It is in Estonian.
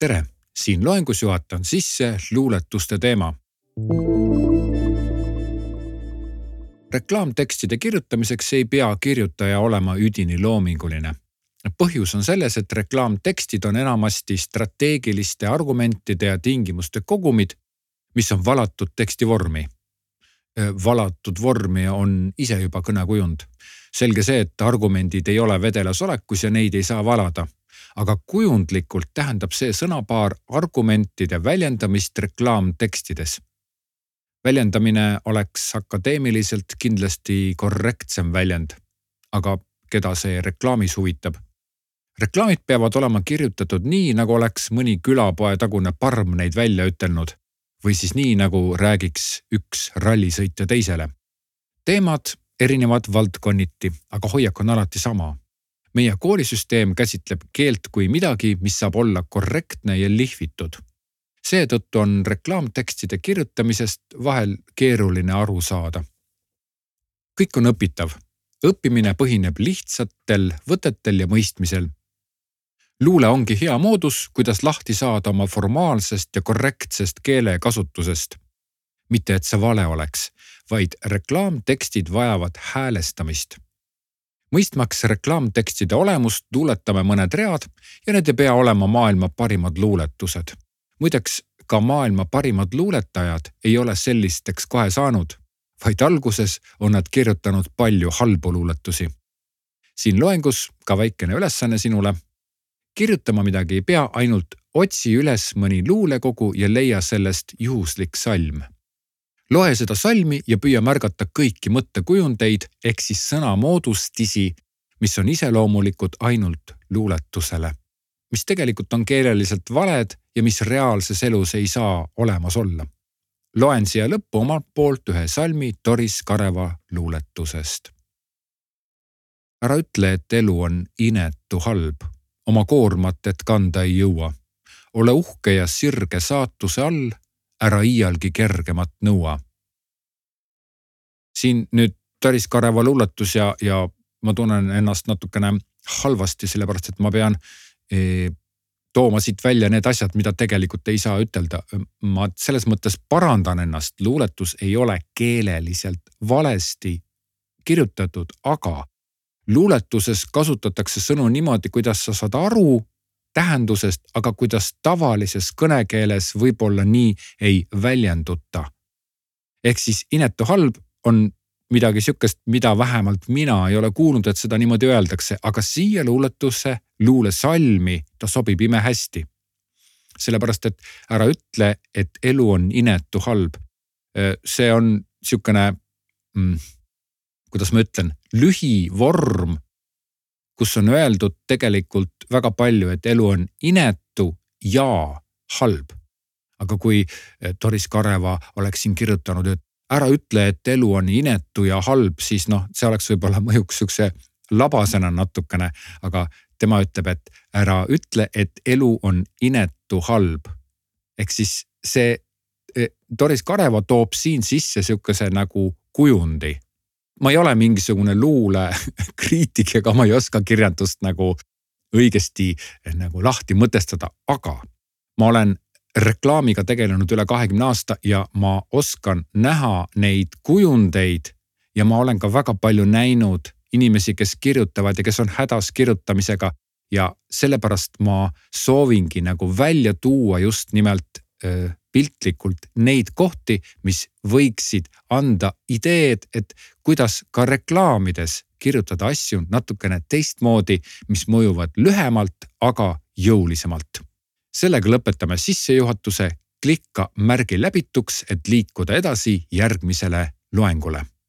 tere, siin loengus juhatan sisse luuletuste teema. reklaamtekstide kirjutamiseks ei pea kirjutaja olema üdini loominguline. põhjus on selles, et reklaamtekstid on enamasti strateegiliste argumentide ja tingimuste kogumid, mis on valatud teksti vormi. valatud vormi on ise juba kõnekujund. selge see, et argumendid ei ole vedelas olekus ja neid ei saa valada aga kujundlikult tähendab see sõnapaar argumentide väljendamist reklaamtekstides. väljendamine oleks akadeemiliselt kindlasti korrektsem väljend, aga keda see reklaamis huvitab? reklaamid peavad olema kirjutatud nii, nagu oleks mõni külapoetagune parm neid välja ütelnud või siis nii, nagu räägiks üks rallisõitja teisele. teemad erinevad valdkonniti, aga hoiak on alati sama meie koolisüsteem käsitleb keelt kui midagi, mis saab olla korrektne ja lihvitud. seetõttu on reklaamtekstide kirjutamisest vahel keeruline aru saada. kõik on õpitav. õppimine põhineb lihtsatel võtetel ja mõistmisel. luule ongi hea moodus, kuidas lahti saada oma formaalsest ja korrektsest keelekasutusest. mitte et see vale oleks, vaid reklaamtekstid vajavad häälestamist mõistmaks reklaamtekstide olemust, luuletame mõned read ja need ei pea olema maailma parimad luuletused. muideks ka maailma parimad luuletajad ei ole sellisteks kohe saanud, vaid alguses on nad kirjutanud palju halbu luuletusi. siin loengus ka väikene ülesanne sinule. kirjutama midagi ei pea, ainult otsi üles mõni luulekogu ja leia sellest juhuslik salm loe seda salmi ja püüa märgata kõiki mõttekujundeid ehk siis sõnamoodustisi, mis on iseloomulikud ainult luuletusele, mis tegelikult on keeleliselt valed ja mis reaalses elus ei saa olemas olla. loen siia lõppu omalt poolt ühe salmi Doris Kareva luuletusest. ära ütle, et elu on inetu halb, oma koormat, et kanda ei jõua. ole uhke ja sirge saatuse all ära iialgi kergemat nõua. Siin nüüd Taris Kareva luuletus ja, ja ma tunnen ennast natukene halvasti, sellepärast et ma pean e, tooma siit välja need asjad, mida tegelikult ei saa ütelda. ma selles mõttes parandan ennast, luuletus ei ole keeleliselt valesti kirjutatud, aga luuletuses kasutatakse sõnu niimoodi, kuidas sa saad aru tähendusest, aga kuidas tavalises kõnekeeles võib-olla nii ei väljenduta. ehk siis inetu halb on midagi sihukest, mida vähemalt mina ei ole kuulnud, et seda niimoodi öeldakse, aga siia luuletusse, luulesalmi ta sobib imehästi. sellepärast, et ära ütle, et elu on inetu halb. see on sihukene mm,, kuidas ma ütlen, lühivorm kus on öeldud tegelikult väga palju, et elu on inetu ja halb. aga kui eh, Doris Kareva oleks siin kirjutanud, et ära ütle, et elu on inetu ja halb, siis noh, see oleks võib-olla mõjuks sihukese labasena natukene, aga tema ütleb, et ära ütle, et elu on inetu halb. ehk siis see eh, Doris Kareva toob siin sisse sihukese nagu kujundi ma ei ole mingisugune luulekriitik ega ma ei oska kirjandust nagu õigesti nagu lahti mõtestada, aga ma olen reklaamiga tegelenud üle kahekümne aasta ja ma oskan näha neid kujundeid ja ma olen ka väga palju näinud inimesi, kes kirjutavad ja kes on hädas kirjutamisega ja sellepärast ma soovingi nagu välja tuua just nimelt piltlikult neid kohti, mis võiksid anda ideed, et kuidas ka reklaamides kirjutada asju natukene teistmoodi, mis mõjuvad lühemalt, aga jõulisemalt. Sellega lõpetame sissejuhatuse, klikka märgi läbituks, et liikuda edasi järgmisele loengule